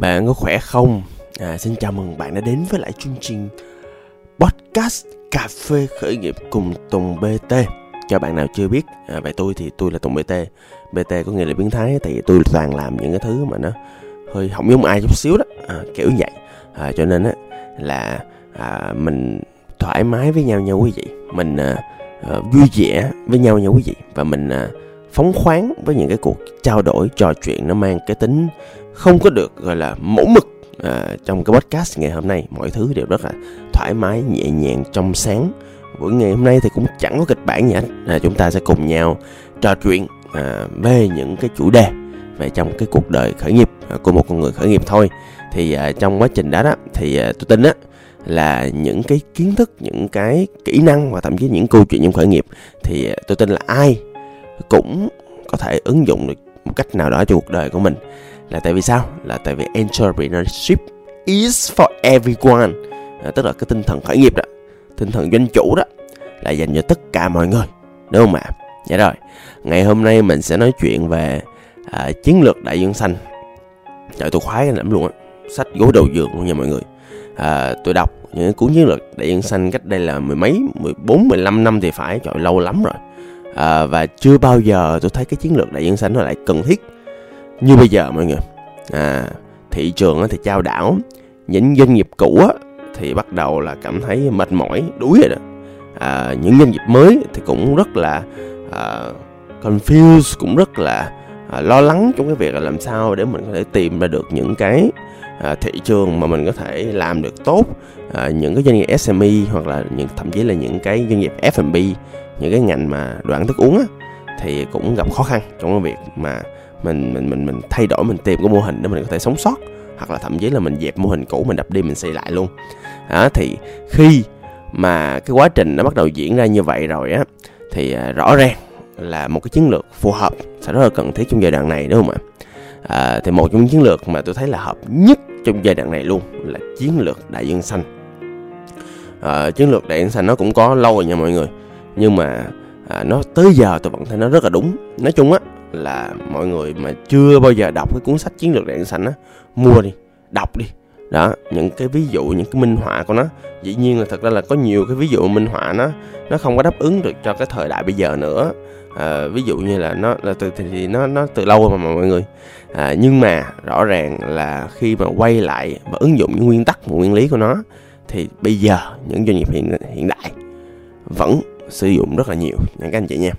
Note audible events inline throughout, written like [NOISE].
Bạn có khỏe không? À, xin chào mừng bạn đã đến với lại chương trình podcast cà phê khởi nghiệp cùng Tùng BT. Cho bạn nào chưa biết à, về tôi thì tôi là Tùng BT. BT có nghĩa là biến thái tại vì tôi toàn làm những cái thứ mà nó hơi không giống ai chút xíu đó, à, kiểu vậy. À, cho nên á là à, mình thoải mái với nhau nha quý vị. Mình à, à, vui vẻ với nhau nha quý vị và mình à, phóng khoáng với những cái cuộc trao đổi trò chuyện nó mang cái tính không có được gọi là mẫu mực à, trong cái podcast ngày hôm nay. Mọi thứ đều rất là thoải mái nhẹ nhàng trong sáng. Buổi ngày hôm nay thì cũng chẳng có kịch bản gì hết. À, chúng ta sẽ cùng nhau trò chuyện à, về những cái chủ đề về trong cái cuộc đời khởi nghiệp à, của một con người khởi nghiệp thôi. Thì à, trong quá trình đó đó thì à, tôi tin á là những cái kiến thức những cái kỹ năng và thậm chí những câu chuyện trong khởi nghiệp thì à, tôi tin là ai cũng có thể ứng dụng được một cách nào đó cho cuộc đời của mình. Là tại vì sao? Là tại vì entrepreneurship is for everyone. À, tức là cái tinh thần khởi nghiệp đó tinh thần doanh chủ đó là dành cho tất cả mọi người đúng không ạ? Dạ rồi ngày hôm nay mình sẽ nói chuyện về à, chiến lược đại dương xanh. Trời tôi khoái lắm luôn á sách gối đầu giường luôn nha mọi người. À, tôi đọc những cuốn chiến lược đại dương xanh cách đây là mười mấy mười bốn mười lăm năm thì phải trời lâu lắm rồi à, và chưa bao giờ tôi thấy cái chiến lược đại dương xanh nó lại cần thiết như bây giờ mọi người. À, thị trường thì trao đảo những doanh nghiệp cũ thì bắt đầu là cảm thấy mệt mỏi đuối rồi đó. À, những doanh nghiệp mới thì cũng rất là à, confused cũng rất là à, lo lắng trong cái việc là làm sao để mình có thể tìm ra được những cái à, thị trường mà mình có thể làm được tốt à, những cái doanh nghiệp SME hoặc là những thậm chí là những cái doanh nghiệp F&B những cái ngành mà đồ ăn thức uống á, thì cũng gặp khó khăn trong cái việc mà mình mình mình mình thay đổi mình tìm cái mô hình để mình có thể sống sót hoặc là thậm chí là mình dẹp mô hình cũ mình đập đi mình xây lại luôn. Đó thì khi mà cái quá trình nó bắt đầu diễn ra như vậy rồi á thì à, rõ ràng là một cái chiến lược phù hợp sẽ rất là cần thiết trong giai đoạn này đúng không ạ? À, thì một trong những chiến lược mà tôi thấy là hợp nhất trong giai đoạn này luôn là chiến lược đại dương xanh. À, chiến lược đại dương xanh nó cũng có lâu rồi nha mọi người nhưng mà à, nó tới giờ tôi vẫn thấy nó rất là đúng. Nói chung á là mọi người mà chưa bao giờ đọc cái cuốn sách chiến lược điện xanh á mua đi đọc đi. Đó những cái ví dụ những cái minh họa của nó. Dĩ nhiên là thật ra là có nhiều cái ví dụ minh họa nó nó không có đáp ứng được cho cái thời đại bây giờ nữa. À, ví dụ như là nó là từ thì, thì nó nó từ lâu mà, mà mọi người. À, nhưng mà rõ ràng là khi mà quay lại và ứng dụng những nguyên tắc và nguyên lý của nó thì bây giờ những doanh nghiệp hiện hiện đại vẫn sử dụng rất là nhiều những các anh chị nha.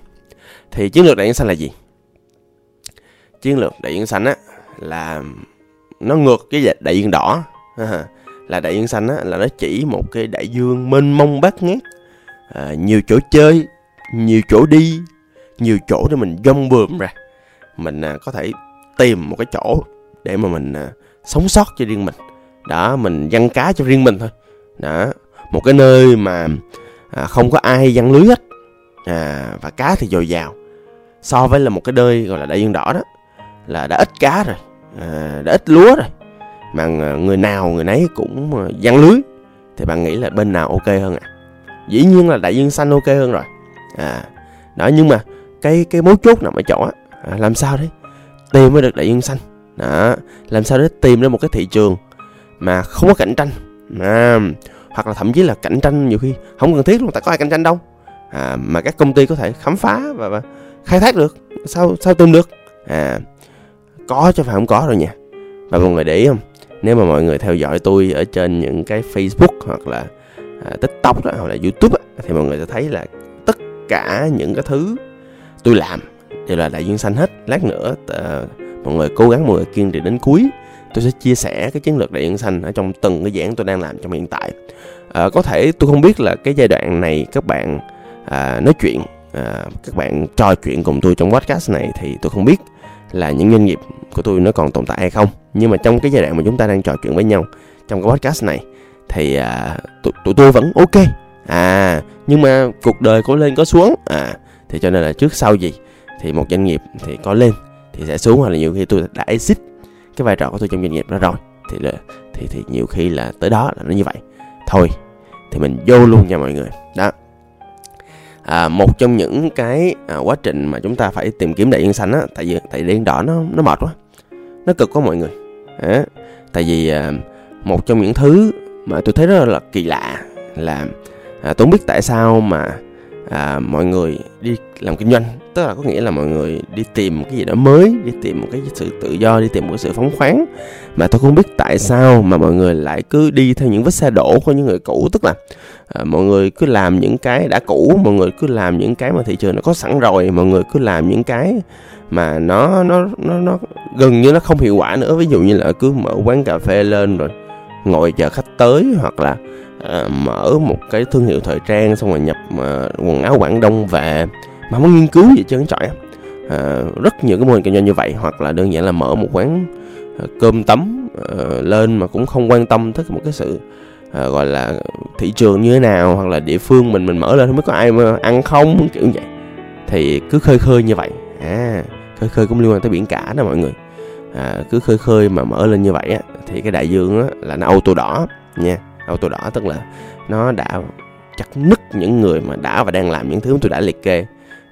Thì chiến lược đại dương xanh là gì? Chiến lược đại dương xanh á là nó ngược cái đại dương đỏ. Là đại dương xanh á là nó chỉ một cái đại dương mênh mông bát ngát. À, nhiều chỗ chơi nhiều chỗ đi nhiều chỗ để mình dông bườm ra. Mình à, có thể tìm một cái chỗ để mà mình à, sống sót cho riêng mình. Đó mình văn cá cho riêng mình thôi. Đó một cái nơi mà à, không có ai văn lưới hết. À, và cá thì dồi dào. So với là một cái nơi gọi là đại dương đỏ đó là đã ít cá rồi. À, đã ít lúa rồi. Mà người nào người nấy cũng à, văn lưới. Thì bạn nghĩ là bên nào ok hơn ạ? À? dĩ nhiên là đại dương xanh ok hơn rồi. À đó nhưng mà cái cái mấu chốt nằm ở chỗ á à, làm sao đấy? Tìm mới được đại dương xanh. Đó làm sao để tìm ra một cái thị trường mà không có cạnh tranh. À, hoặc là thậm chí là cạnh tranh nhiều khi không cần thiết luôn tại có ai cạnh tranh đâu. À, mà các công ty có thể khám phá và, và khai thác được sao sao tìm được? À có chứ phải không có rồi nha. Và mọi người để ý không? Nếu mà mọi người theo dõi tôi ở trên những cái Facebook hoặc là à, TikTok đó, hoặc là YouTube đó, thì mọi người sẽ thấy là tất cả những cái thứ tôi làm đều là đại dương xanh hết. Lát nữa uh, mọi người cố gắng mọi người kiên trì đến cuối tôi sẽ chia sẻ cái chiến lược đại dương xanh ở trong từng cái giảng tôi đang làm trong hiện tại à, có thể tôi không biết là cái giai đoạn này các bạn à, nói chuyện à, các bạn trò chuyện cùng tôi trong podcast này thì tôi không biết là những doanh nghiệp của tôi nó còn tồn tại hay không. Nhưng mà trong cái giai đoạn mà chúng ta đang trò chuyện với nhau trong cái podcast này thì à, tụi, tụi tôi vẫn ok. À nhưng mà cuộc đời có lên có xuống. À thì cho nên là trước sau gì thì một doanh nghiệp thì có lên thì sẽ xuống hoặc là nhiều khi tôi đã exit cái vai trò của tôi trong doanh nghiệp đó rồi. Thì là thì thì nhiều khi là tới đó là nó như vậy thôi thì mình vô luôn nha mọi người. Đó. À, một trong những cái à, quá trình mà chúng ta phải tìm kiếm đại dương xanh á tại vì tại đèn đỏ nó nó mệt quá nó cực quá mọi người. À, tại vì à, một trong những thứ mà tôi thấy rất là kỳ lạ là à, tôi không biết tại sao mà à, mọi người đi làm kinh doanh tức là có nghĩa là mọi người đi tìm cái gì đó mới đi tìm một cái sự tự do đi tìm một cái sự phóng khoáng. Mà tôi không biết tại sao mà mọi người lại cứ đi theo những vết xe đổ của những người cũ. Tức là à, mọi người cứ làm những cái đã cũ mọi người cứ làm những cái mà thị trường nó có sẵn rồi mọi người cứ làm những cái mà nó nó nó nó gần như nó không hiệu quả nữa. Ví dụ như là cứ mở quán cà phê lên rồi ngồi chờ khách tới hoặc là à, mở một cái thương hiệu thời trang xong rồi nhập à, quần áo quảng đông về. Mà không có nghiên cứu gì trơn trọi à, rất nhiều cái mô hình kinh doanh như vậy hoặc là đơn giản là mở một quán à, cơm tấm à, lên mà cũng không quan tâm tới một cái sự à, gọi là thị trường như thế nào hoặc là địa phương mình mình mở lên không biết có ai mà ăn không kiểu như vậy. Thì cứ khơi khơi như vậy. À khơi khơi cũng liên quan tới biển cả đó mọi người. À, cứ khơi khơi mà mở lên như vậy á thì cái đại dương á là nó auto đỏ nha auto đỏ tức là nó đã chặt nứt những người mà đã và đang làm những thứ tôi đã liệt kê.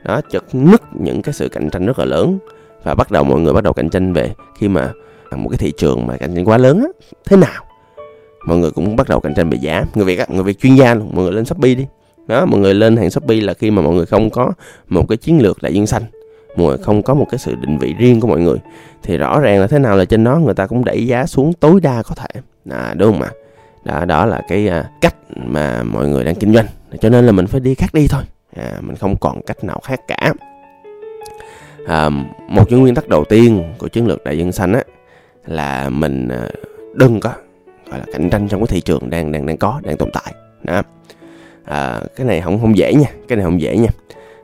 Nó chặt nứt những cái sự cạnh tranh rất là lớn. Và bắt đầu mọi người bắt đầu cạnh tranh về khi mà một cái thị trường mà cạnh tranh quá lớn á thế nào? Mọi người cũng bắt đầu cạnh tranh về giá. Người việt á người việt chuyên gia luôn mọi người lên shopee đi. Đó mọi người lên hàng shopee là khi mà mọi người không có một cái chiến lược đại dương xanh. Mọi người không có một cái sự định vị riêng của mọi người. Thì rõ ràng là thế nào là trên đó người ta cũng đẩy giá xuống tối đa có thể. À, đúng không ạ? Đó đó là cái à, cách mà mọi người đang kinh doanh. Cho nên là mình phải đi khác đi thôi. À, mình không còn cách nào khác cả. À, một trong nguyên tắc đầu tiên của chiến lược đại dương xanh á là mình à, đừng có gọi là cạnh tranh trong cái thị trường đang đang đang có đang tồn tại. Đó. À, cái này không không dễ nha cái này không dễ nha.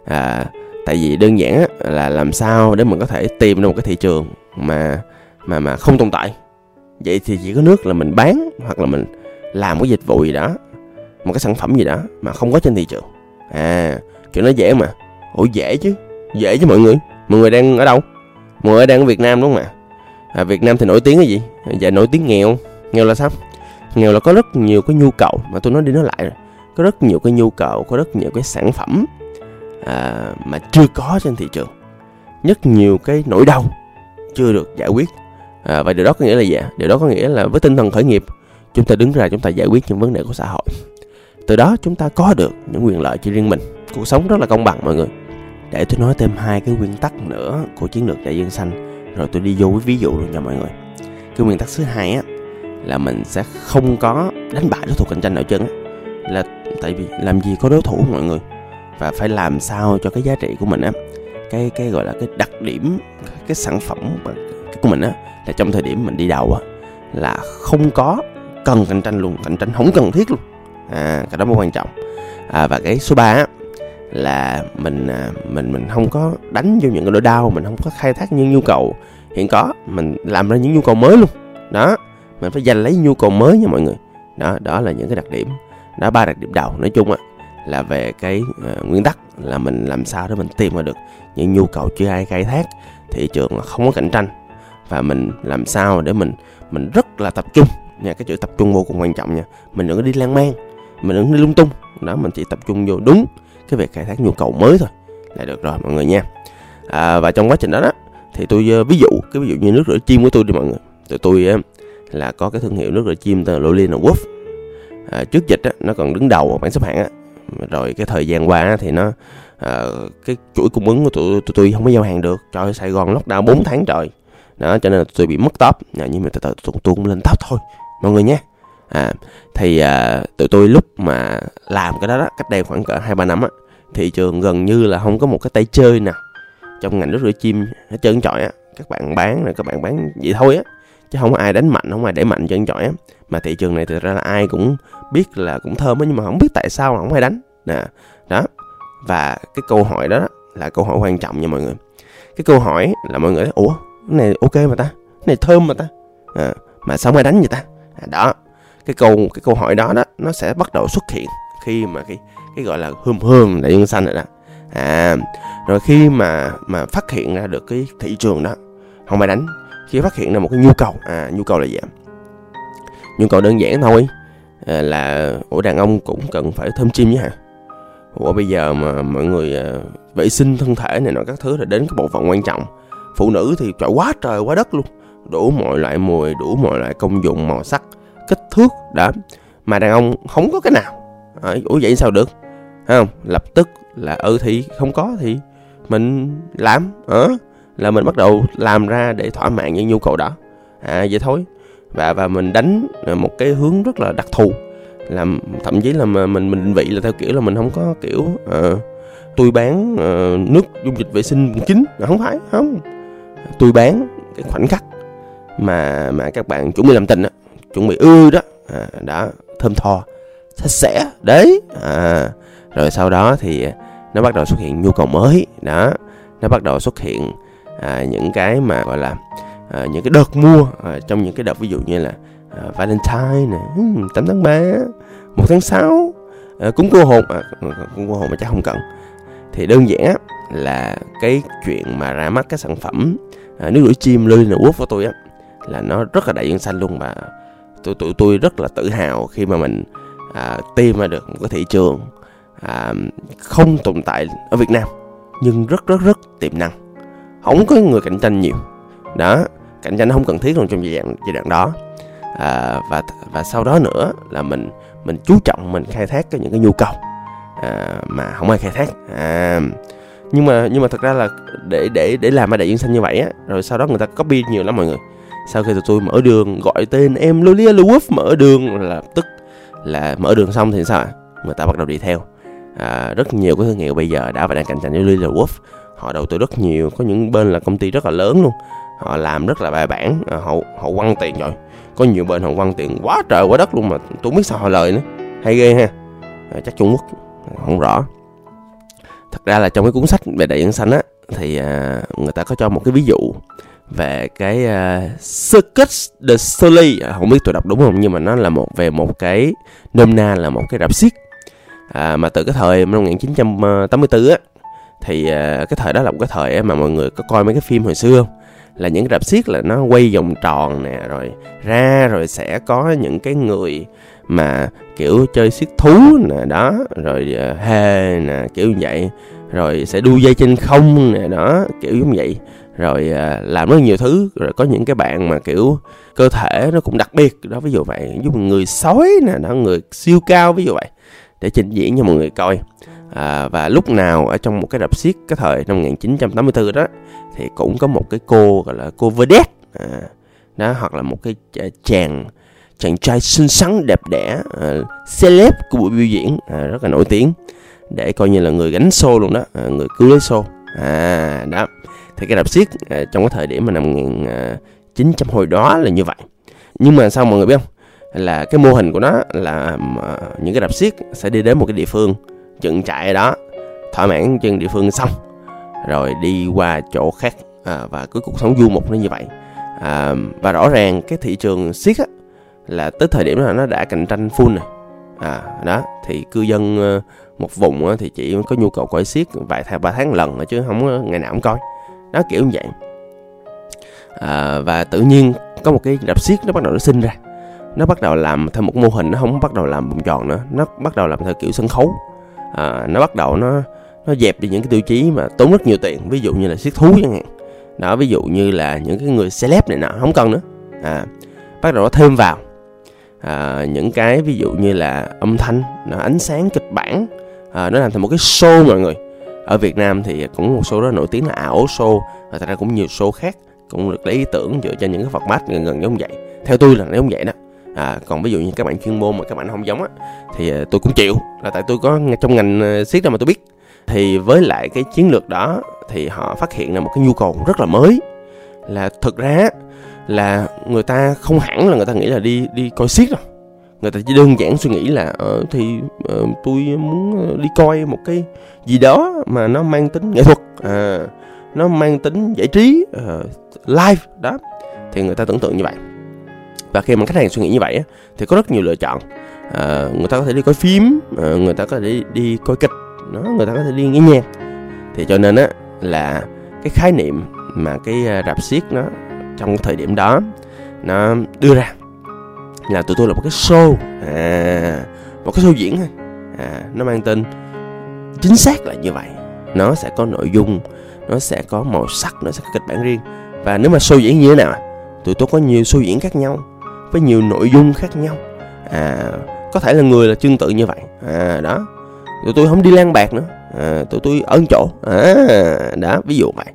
À, tại vì đơn giản á, là làm sao để mình có thể tìm được một cái thị trường mà mà mà không tồn tại. Vậy thì chỉ có nước là mình bán hoặc là mình làm cái dịch vụ gì đó một cái sản phẩm gì đó mà không có trên thị trường. À chuyện nó dễ mà. Ủa dễ chứ. Dễ chứ mọi người. Mọi người đang ở đâu? Mọi người đang ở việt nam đúng không ạ? À, việt nam thì nổi tiếng cái gì? Dạ nổi tiếng nghèo. Nghèo là sao? Nghèo là có rất nhiều cái nhu cầu. Mà tôi nói đi nói lại rồi. Có rất nhiều cái nhu cầu có rất nhiều cái sản phẩm à, mà chưa có trên thị trường. Rất nhiều cái nỗi đau chưa được giải quyết. À, và điều đó có nghĩa là gì điều đó có nghĩa là với tinh thần khởi nghiệp chúng ta đứng ra, chúng ta giải quyết những vấn đề của xã hội. Từ đó, chúng ta có được những quyền lợi cho riêng mình. Cuộc sống rất là công bằng, mọi người. Để tôi nói thêm hai cái nguyên tắc nữa của chiến lược đại dương xanh, rồi tôi đi vô với ví dụ luôn nha mọi người. Cái nguyên tắc thứ hai á, là mình sẽ không có đánh bại đối thủ cạnh tranh nào chân là tại vì làm gì có đối thủ, mọi người. Và phải làm sao cho cái giá trị của mình á, cái cái gọi là cái đặc điểm, cái sản phẩm của mình á, là trong thời điểm mình đi đầu á, là không có cần cạnh tranh luôn cạnh tranh không cần thiết luôn. À cái đó mới quan trọng. À, và cái số 3 á là mình à, mình mình không có đánh vô những cái nỗi đau mình không có khai thác những nhu cầu. Hiện có mình làm ra những nhu cầu mới luôn. Đó mình phải giành lấy nhu cầu mới nha mọi người. Đó đó là những cái đặc điểm. Đó ba đặc điểm đầu. Nói chung á là về cái uh, nguyên tắc là mình làm sao để mình tìm ra được những nhu cầu chưa ai khai thác thị trường không có cạnh tranh. Và mình làm sao để mình mình rất là tập trung nha cái chữ tập trung vô cùng quan trọng nha. Mình đừng có đi lan man mình đừng có đi lung tung. Đó mình chỉ tập trung vô đúng cái việc khai thác nhu cầu mới thôi. Là được rồi mọi người nha. À, và trong quá trình đó đó thì tôi uh, ví dụ cái ví dụ như nước rửa chim của tôi đi mọi người. Tụi tôi uh, là có cái thương hiệu nước rửa chim tên là Lolina Wolf. À, trước dịch á, nó còn đứng đầu bảng xếp hạng á. Rồi cái thời gian qua thì nó à, cái chuỗi cung ứng của tụi, tụi tôi không có giao hàng được. Trời Sài Gòn lockdown 4 tháng trời. Đó cho nên là tôi bị mất top. À, nhưng mà từ từ tụi tôi cũng lên top thôi mọi người nhé. À, thì à, tụi tôi lúc mà làm cái đó, đó cách đây khoảng cỡ hai ba năm á thị trường gần như là không có một cái tay chơi nào trong ngành nước rửa chim hết trơn trọi á. Các bạn bán là các bạn bán vậy thôi á chứ không có ai đánh mạnh không ai để mạnh trơn trọi á. Mà thị trường này thực ra là ai cũng biết là cũng thơm á nhưng mà không biết tại sao không ai đánh. Nè đó. Và cái câu hỏi đó là câu hỏi quan trọng nha mọi người. Cái câu hỏi là mọi người nói, ủa cái này ok mà ta? Cái này thơm mà ta? À, mà sao không ai đánh vậy ta? Đó cái câu cái câu hỏi đó đó nó sẽ bắt đầu xuất hiện khi mà cái cái gọi là hươm hươm đại dương xanh rồi đó. À rồi khi mà mà phát hiện ra được cái thị trường đó không phải đánh khi phát hiện ra một cái nhu cầu à nhu cầu là gì ạ? Nhu cầu đơn giản thôi à, là ủa đàn ông cũng cần phải thơm chim nhé hả? Ủa bây giờ mà mọi người à, vệ sinh thân thể này nọ các thứ là đến cái bộ phận quan trọng phụ nữ thì trời quá trời quá đất luôn đủ mọi loại mùi đủ mọi loại công dụng màu sắc kích thước đó mà đàn ông không có cái nào. À, ủa vậy sao được? Thấy không? Lập tức là ừ thì không có thì mình làm ở à, là mình bắt đầu làm ra để thỏa mãn những nhu cầu đó. À vậy thôi. Và và mình đánh một cái hướng rất là đặc thù. Làm thậm chí là mình mình định vị là theo kiểu là mình không có kiểu ờ, uh, tôi bán uh, nước dung dịch vệ sinh chính. Không phải không. Tôi bán cái khoảnh khắc mà mà các bạn chuẩn bị làm tình á chuẩn bị ưa đó à, đó thơm tho sạch sẽ đấy à, rồi sau đó thì nó bắt đầu xuất hiện nhu cầu mới đó. Nó bắt đầu xuất hiện à, những cái mà gọi là à, những cái đợt mua à, trong những cái đợt ví dụ như là à, Valentine nè ừ, 8 tháng 3 1 tháng 6 à, cúng cô hồn à, cúng cô hồn mà chắc không cần. Thì đơn giản là cái chuyện mà ra mắt cái sản phẩm à, nước rửa chim Lily quốc của tôi á là nó rất là đại dương xanh luôn và tụi tụi tôi rất là tự hào khi mà mình à, tìm ra được một cái thị trường à, không tồn tại ở Việt Nam nhưng rất rất rất tiềm năng. Không có người cạnh tranh nhiều. Đó cạnh tranh không cần thiết luôn trong giai đoạn giai đoạn đó. À, và và sau đó nữa là mình mình chú trọng mình khai thác cái những cái nhu cầu à, mà không ai khai thác. À, nhưng mà nhưng mà thật ra là để để để làm ra đại dương xanh như vậy á rồi sau đó người ta copy nhiều lắm mọi người sau khi tụi tôi mở đường gọi tên em Lolia Wolf mở đường là tức là mở đường xong thì sao ạ? Người ta bắt đầu đi theo. À, rất nhiều cái thương hiệu bây giờ đã và đang cạnh tranh với Lolia Wolf họ đầu tư rất nhiều có những bên là công ty rất là lớn luôn. Họ làm rất là bài bản à, họ họ quăng tiền rồi. Có nhiều bên họ quăng tiền quá trời quá đất luôn mà tôi không biết sao họ lời nữa. Hay ghê ha. À, chắc Trung Quốc à, không rõ. Thật ra là trong cái cuốn sách về đại dương xanh á thì à, người ta có cho một cái ví dụ về cái uh, Circus de Soleil. À, không biết tôi đọc đúng không? Nhưng mà nó là một về một cái nôm na là một cái rạp xiếc. À, mà từ cái thời năm 1984 á thì uh, cái thời đó là một cái thời mà mọi người có coi mấy cái phim hồi xưa không? Là những rạp xiếc là nó quay vòng tròn nè rồi ra rồi sẽ có những cái người mà kiểu chơi xiếc thú nè đó rồi uh, hề nè kiểu như vậy. Rồi sẽ đu dây trên không nè đó kiểu giống vậy rồi à, làm rất nhiều thứ. Rồi có những cái bạn mà kiểu cơ thể nó cũng đặc biệt. Đó ví dụ vậy. Ví dụ người sói nè đó người siêu cao ví dụ vậy. Để trình diễn cho mọi người coi. À, và lúc nào ở trong một cái rạp xiếc cái thời năm 1984 đó thì cũng có một cái cô gọi là cô vedette à, đó hoặc là một cái à, chàng chàng trai xinh xắn đẹp đẽ à, celeb của buổi biểu diễn à, rất là nổi tiếng. Để coi như là người gánh xô luôn đó à, người cứu lấy xô à đó thì cái rạp xiếc trong cái thời điểm mà năm à, 1900 hồi đó là như vậy. Nhưng mà sao mọi người biết không? Là cái mô hình của nó là à, những cái rạp xiếc sẽ đi đến một cái địa phương dựng trại ở đó thỏa mãn chân địa phương xong rồi đi qua chỗ khác à, và cứ cuộc sống du mục nó như vậy. À, và rõ ràng cái thị trường siết á là tới thời điểm là nó đã cạnh tranh full rồi. À đó thì cư dân ờ, một vùng á, thì chỉ có nhu cầu coi siết vài tháng ba tháng lần chứ không ngày nào cũng coi nó kiểu như vậy. À, và tự nhiên có một cái rạp xiếc nó bắt đầu nó sinh ra. Nó bắt đầu làm theo một mô hình nó không bắt đầu làm vòng tròn nữa. Nó bắt đầu làm theo kiểu sân khấu. À, nó bắt đầu nó nó dẹp đi những cái tiêu chí mà tốn rất nhiều tiền. Ví dụ như là siết thú chẳng hạn. Đó ví dụ như là những cái người celeb này nọ không cần nữa. À bắt đầu nó thêm vào. À, những cái ví dụ như là âm thanh ánh sáng kịch bản. À, nó làm thành một cái show mọi người ở Việt Nam thì cũng một số đó nổi tiếng là ảo show và thật ra cũng nhiều show khác cũng được lấy ý tưởng dựa trên những cái format gần gần giống vậy. Theo tôi là giống vậy đó. À, còn ví dụ như các bạn chuyên môn mà các bạn không giống á thì à, tôi cũng chịu là tại tôi có trong ngành à, siết đâu mà tôi biết. Thì với lại cái chiến lược đó thì họ phát hiện là một cái nhu cầu rất là mới là thực ra là người ta không hẳn là người ta nghĩ là đi đi coi siết đâu người ta chỉ đơn giản suy nghĩ là ờ, thì uh, tôi muốn ờ, đi coi một cái gì đó mà nó mang tính nghệ thuật à, nó mang tính giải trí uh, live đó. Thì người ta tưởng tượng như vậy. Và khi mà khách hàng suy nghĩ như vậy á, thì có rất nhiều lựa chọn. À, người ta có thể đi coi phim à, người ta có thể đi, đi coi kịch nó người ta có thể đi nghe nhạc. Thì cho nên á là cái khái niệm mà cái à, rạp xiếc nó trong thời điểm đó nó đưa ra là tụi tôi là một cái show. À, một cái show diễn thôi. À, nó mang tên chính xác là như vậy. Nó sẽ có nội dung nó sẽ có màu sắc nó sẽ có kịch bản riêng. Và nếu mà show diễn như thế nào tụi tôi có nhiều show diễn khác nhau với nhiều nội dung khác nhau. À có thể là người là tương tự như vậy. À đó. Tụi tôi không đi lan bạc nữa. À, tụi tôi ơn chỗ. À, đó ví dụ vậy.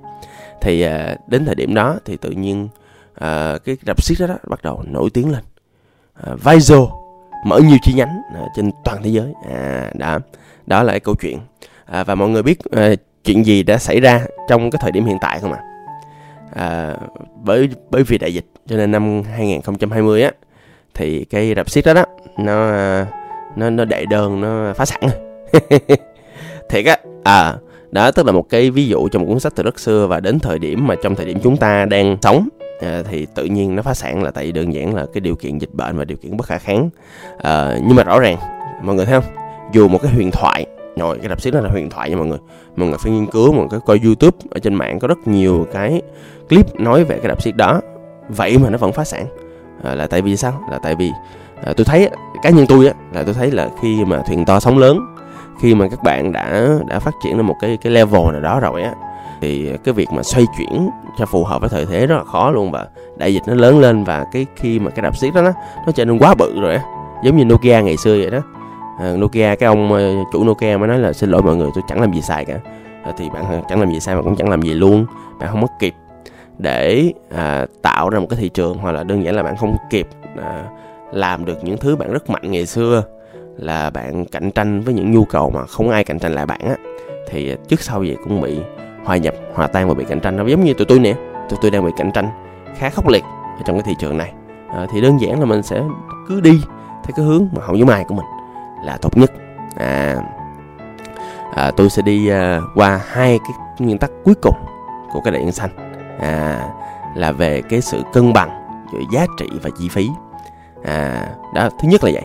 Thì à, đến thời điểm đó thì tự nhiên à, cái rạp xiếc đó, đó bắt đầu nổi tiếng lên à, Vizo mở nhiều chi nhánh à, trên toàn thế giới. À, đó đó là cái câu chuyện. À, và mọi người biết à, chuyện gì đã xảy ra trong cái thời điểm hiện tại không ạ? À? à, bởi bởi vì đại dịch cho nên năm 2020 á thì cái rạp xiếc đó đó nó nó nó đệ đơn nó phá sản. [LAUGHS] Thiệt á à đó tức là một cái ví dụ trong một cuốn sách từ rất xưa và đến thời điểm mà trong thời điểm chúng ta đang sống à, thì tự nhiên nó phá sản là tại vì đơn giản là cái điều kiện dịch bệnh và điều kiện bất khả kháng. À, nhưng mà rõ ràng mọi người thấy không? Dù một cái huyền thoại rồi cái đập xiếc đó là huyền thoại nha mọi người. Mọi người phải nghiên cứu mọi người coi youtube ở trên mạng có rất nhiều cái clip nói về cái đập xiếc đó. Vậy mà nó vẫn phá sản. À, là tại vì sao? Là tại vì à, tôi thấy cá nhân tôi á là tôi thấy là khi mà thuyền to sóng lớn khi mà các bạn đã đã phát triển lên một cái cái level nào đó rồi á thì cái việc mà xoay chuyển cho phù hợp với thời thế rất là khó luôn và đại dịch nó lớn lên và cái khi mà cái đạp xiết đó nó nó trở nên quá bự rồi á. Giống như Nokia ngày xưa vậy đó. À, Nokia cái ông ờ, chủ Nokia mới nói là xin lỗi mọi người tôi chẳng làm gì sai cả. À, thì bạn chẳng làm gì sai mà cũng chẳng làm gì luôn. Bạn không mất kịp để à, tạo ra một cái thị trường hoặc là đơn giản là bạn không kịp à, làm được những thứ bạn rất mạnh ngày xưa là bạn cạnh tranh với những nhu cầu mà không ai cạnh tranh lại bạn á. Thì trước sau gì cũng bị hòa nhập hòa tan và bị cạnh tranh. Nó giống như tụi tôi nè. Tụi tôi đang bị cạnh tranh khá khốc liệt ở trong cái thị trường này. À, thì đơn giản là mình sẽ cứ đi theo cái hướng mà hậu với mai của mình là tốt nhất. À, à tôi sẽ đi à, qua hai cái nguyên tắc cuối cùng của cái đại dương xanh. À, là về cái sự cân bằng giữa giá trị và chi phí. À đó thứ nhất là vậy.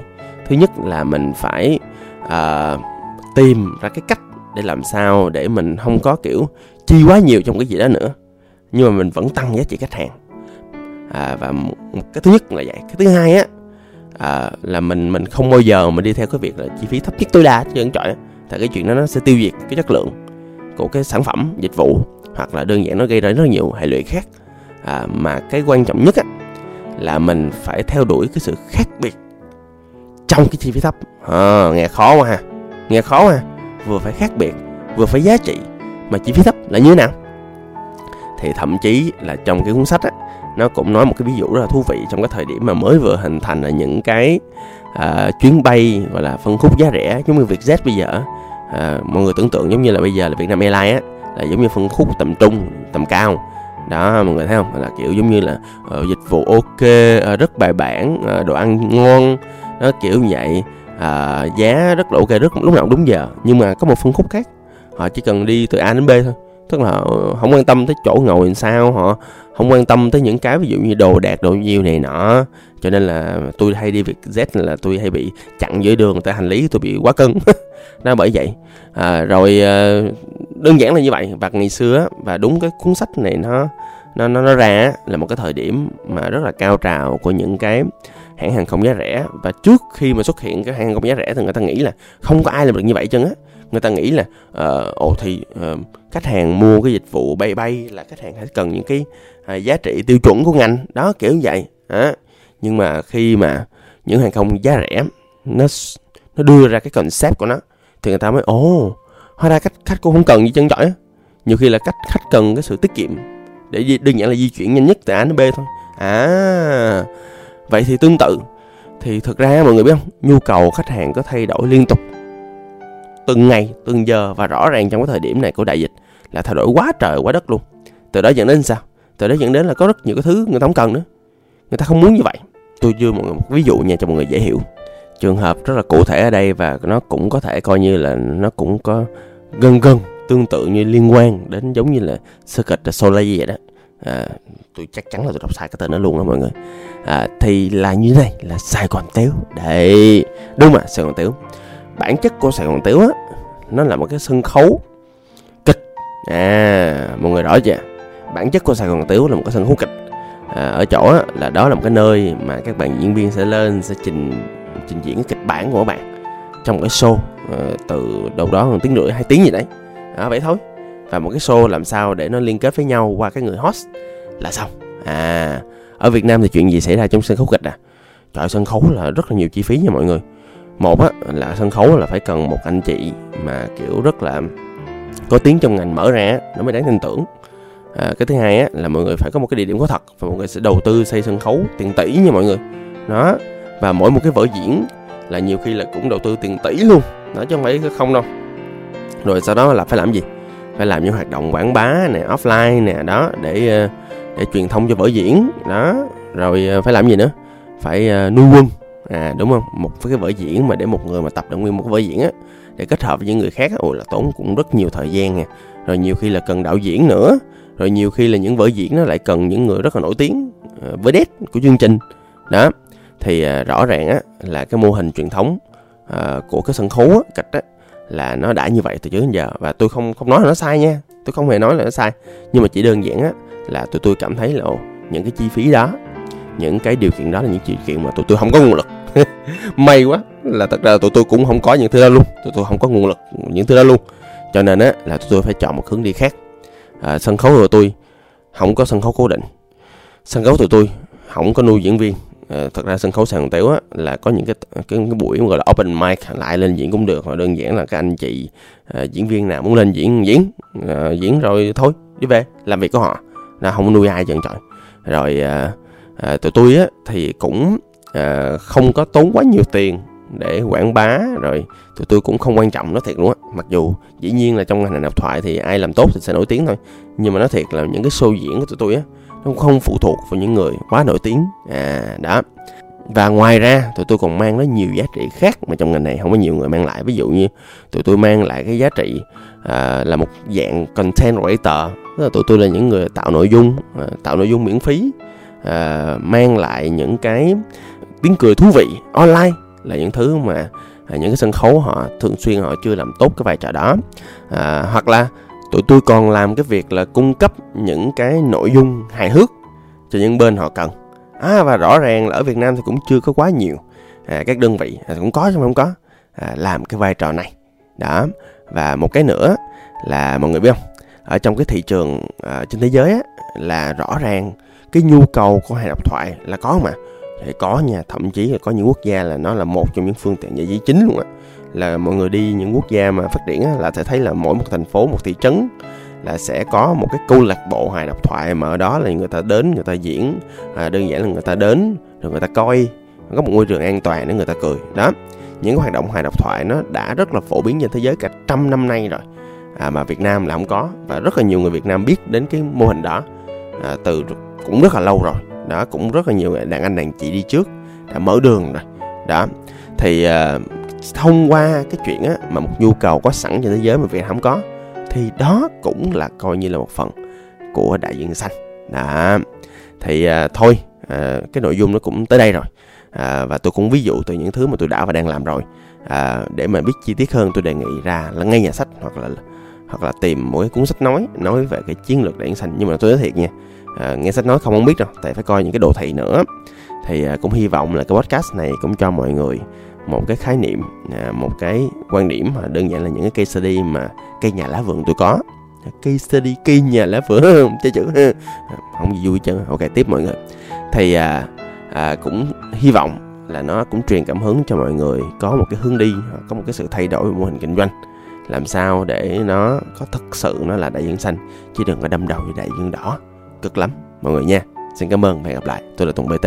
Thứ nhất là mình phải à, tìm ra cái cách để làm sao để mình không có kiểu chi quá nhiều trong cái gì đó nữa. Nhưng mà mình vẫn tăng giá trị khách hàng. À, và một, một cái thứ nhất là vậy. Cái thứ hai á à, là mình mình không bao giờ mà đi theo cái việc là chi phí thấp nhất tối đa chứ trời tại cái chuyện đó nó sẽ tiêu diệt cái chất lượng của cái sản phẩm dịch vụ hoặc là đơn giản nó gây ra rất nhiều hệ lụy khác. À, mà cái quan trọng nhất á là mình phải theo đuổi cái sự khác biệt trong cái chi phí thấp. À, nghe khó quá ha. Nghe khó ha. Vừa phải khác biệt vừa phải giá trị mà chi phí thấp là như thế nào? Thì thậm chí là trong cái cuốn sách á nó cũng nói một cái ví dụ rất là thú vị trong cái thời điểm mà mới vừa hình thành là những cái à, chuyến bay gọi là phân khúc giá rẻ giống như Vietjet bây giờ à, mọi người tưởng tượng giống như là bây giờ là Vietnam Airlines á là giống như phân khúc tầm trung tầm cao. Đó mọi người thấy không? Là kiểu giống như là uh, dịch vụ ok uh, rất bài bản uh, đồ ăn ngon. Nó kiểu như vậy uh, giá rất là ok rất lúc nào cũng đúng giờ. Nhưng mà có một phân khúc khác họ chỉ cần đi từ A đến B thôi. Tức là ờ, không quan tâm tới chỗ ngồi làm sao họ không quan tâm tới những cái ví dụ như đồ đạc đồ nhiêu này nọ. Cho nên là tôi hay đi việc Z là tôi hay bị chặn dưới đường tại hành lý tôi bị quá cân. [LAUGHS] Nó bởi vậy. À, rồi ờ, đơn giản là như vậy. Và ngày xưa và đúng cái cuốn sách này nó nó nó, nó ra là một cái thời điểm mà rất là cao trào của những cái hãng hàng không giá rẻ. Và trước khi mà xuất hiện cái hãng hàng không giá rẻ thì người ta nghĩ là không có ai làm được như vậy chân á người ta nghĩ là uh, ồ thì uh, khách hàng mua cái dịch vụ bay bay là khách hàng phải cần những cái uh, giá trị tiêu chuẩn của ngành đó kiểu như vậy à, nhưng mà khi mà những hàng không giá rẻ nó nó đưa ra cái concept của nó thì người ta mới ồ hóa ra khách khách cũng không cần gì chân giỏi nhiều khi là khách khách cần cái sự tiết kiệm để đơn giản là di chuyển nhanh nhất từ A đến B thôi. À vậy thì tương tự. Thì thực ra mọi người biết không? Nhu cầu khách hàng có thay đổi liên tục từng ngày từng giờ và rõ ràng trong cái thời điểm này của đại dịch là thay đổi quá trời quá đất luôn. Từ đó dẫn đến sao? Từ đó dẫn đến là có rất nhiều cái thứ người ta không cần nữa. Người ta không muốn như vậy. Tôi đưa một ví dụ nha cho mọi người dễ hiểu. Trường hợp rất là cụ thể ở đây và nó cũng có thể coi như là nó cũng có gần gần tương tự như liên quan đến giống như là Circuit Soleil vậy đó. À, tôi chắc chắn là tôi đọc sai cái tên đó luôn đó mọi người. À, thì là như thế này là Sài Gòn Tiếu đấy đúng mà Sài Gòn Tiếu bản chất của Sài Gòn Tiếu á nó là một cái sân khấu kịch. À mọi người rõ chưa? Bản chất của Sài Gòn Tiếu là một cái sân khấu kịch. À, ở chỗ á, là đó là một cái nơi mà các bạn diễn viên sẽ lên sẽ trình trình diễn cái kịch bản của các bạn trong cái show à, từ đâu đó một tiếng rưỡi hai tiếng gì đấy. À, vậy thôi. Và một cái show làm sao để nó liên kết với nhau qua cái người host là xong. À ở Việt Nam thì chuyện gì xảy ra trong sân khấu kịch à? Trời sân khấu là rất là nhiều chi phí nha mọi người. Một á là sân khấu là phải cần một anh chị mà kiểu rất là có tiếng trong ngành mở ra nó mới đáng tin tưởng. À, cái thứ hai á là mọi người phải có một cái địa điểm có thật và mọi người sẽ đầu tư xây sân khấu tiền tỷ nha mọi người. Đó và mỗi một cái vở diễn là nhiều khi là cũng đầu tư tiền tỷ luôn. Đó chứ không phải không đâu. Rồi sau đó là phải làm gì? Phải làm những hoạt động quảng bá nè offline nè đó để ờ, để truyền thông cho vở diễn. Đó rồi ờ, phải làm gì nữa? Phải ờ, nuôi quân à đúng không? Một cái vở diễn mà để một người mà tập được nguyên một vở diễn á để kết hợp với những người khác ôi là tốn cũng rất nhiều thời gian nè. Rồi nhiều khi là cần đạo diễn nữa rồi nhiều khi là những vở diễn nó lại cần những người rất là nổi tiếng ờ, với đét của chương trình. Đó thì à, rõ ràng á là cái mô hình truyền thống ờ, của cái sân khấu á, kịch á là nó đã như vậy từ trước đến giờ. Và tôi không không nói là nó sai nha tôi không hề nói là nó sai. Nhưng mà chỉ đơn giản á là tụi tôi cảm thấy là ồ, những cái chi phí đó những cái điều kiện đó là những điều kiện mà tụi tôi không có nguồn lực. [LAUGHS] May quá là thật ra tụi tôi cũng không có những thứ đó luôn. Tụi tôi không có nguồn lực những thứ đó luôn. Cho nên á là tụi tôi phải chọn một hướng đi khác. À, sân khấu của tôi không có sân khấu cố định. Sân khấu tụi tôi không có nuôi diễn viên. À, thật ra sân khấu sàn tiểu á là có những cái cái, cái buổi gọi là open mic lại lên diễn cũng được hoặc đơn giản là các anh chị à, diễn viên nào muốn lên diễn diễn. À, diễn rồi thôi đi về làm việc của họ. Là không nuôi ai trơn trời rồi à, à, tụi tôi á thì cũng à, không có tốn quá nhiều tiền để quảng bá rồi tụi tôi cũng không quan trọng nó thiệt luôn á. Mặc dù dĩ nhiên là trong ngành độc thoại thì ai làm tốt thì sẽ nổi tiếng thôi. Nhưng mà nó thiệt là những cái show diễn của tụi tôi á nó không phụ thuộc vào những người quá nổi tiếng. À đó. Và ngoài ra tụi tôi còn mang nó nhiều giá trị khác mà trong ngành này không có nhiều người mang lại. Ví dụ như tụi tôi mang lại cái giá trị à, là một dạng content creator tức là tụi tôi là những người tạo nội dung à, tạo nội dung miễn phí uh, mang lại những cái tiếng cười thú vị online là những thứ mà à, những cái sân khấu họ thường xuyên họ chưa làm tốt cái vai trò đó. À, hoặc là tụi tôi còn làm cái việc là cung cấp những cái nội dung hài hước cho những bên họ cần. À, và rõ ràng là ở Việt Nam thì cũng chưa có quá nhiều à, các đơn vị à, cũng có chứ không có à, làm cái vai trò này. Đó và một cái nữa là mọi người biết không? Ở trong cái thị trường à, trên thế giới á, là rõ ràng cái nhu cầu của hài độc thoại là có mà. Thì có nha thậm chí là có những quốc gia là nó là một trong những phương tiện giải trí chính luôn á. Là mọi người đi những quốc gia mà phát triển á, là sẽ thấy là mỗi một thành phố một thị trấn là sẽ có một cái câu lạc bộ hài độc thoại mà ở đó là người ta đến người ta diễn à, đơn giản là người ta đến rồi người ta coi có một môi trường an toàn để người ta cười. Đó những cái hoạt động hài độc thoại nó đã rất là phổ biến trên thế giới cả trăm năm nay rồi. À, mà Việt Nam là không có và rất là nhiều người Việt Nam biết đến cái mô hình đó à, từ cũng rất là lâu rồi. Đó cũng rất là nhiều đàn anh đàn chị đi trước đã mở đường rồi. Đó. Thì uh, thông qua cái chuyện á mà một nhu cầu có sẵn trên thế giới mà Việt không có thì đó cũng là coi như là một phần của đại dương xanh. Đó. Thì uh, thôi uh, cái nội dung nó cũng tới đây rồi. Uh, và tôi cũng ví dụ từ những thứ mà tôi đã và đang làm rồi. Uh, để mà biết chi tiết hơn tôi đề nghị ra là ngay nhà sách hoặc là hoặc là tìm một cái cuốn sách nói nói về cái chiến lược đại dương xanh. Nhưng mà tôi nói thiệt nha à, nghe sách nói không không biết đâu tại phải coi những cái đồ thị nữa. Thì à, cũng hy vọng là cái podcast này cũng cho mọi người một cái khái niệm à, một cái quan điểm mà đơn giản là những cái cây study mà cây nhà lá vườn tôi có. Cây study cây nhà lá vườn [LAUGHS] chơi chữ. [LAUGHS] Không gì vui chứ ok tiếp mọi người. Thì à, à, cũng hy vọng là nó cũng truyền cảm hứng cho mọi người có một cái hướng đi có một cái sự thay đổi về mô hình kinh doanh. Làm sao để nó có thực sự nó là đại dương xanh chứ đừng có đâm đầu như đại dương đỏ cực lắm, mọi người nha. Xin cảm ơn và hẹn gặp lại. Tôi là tùng bt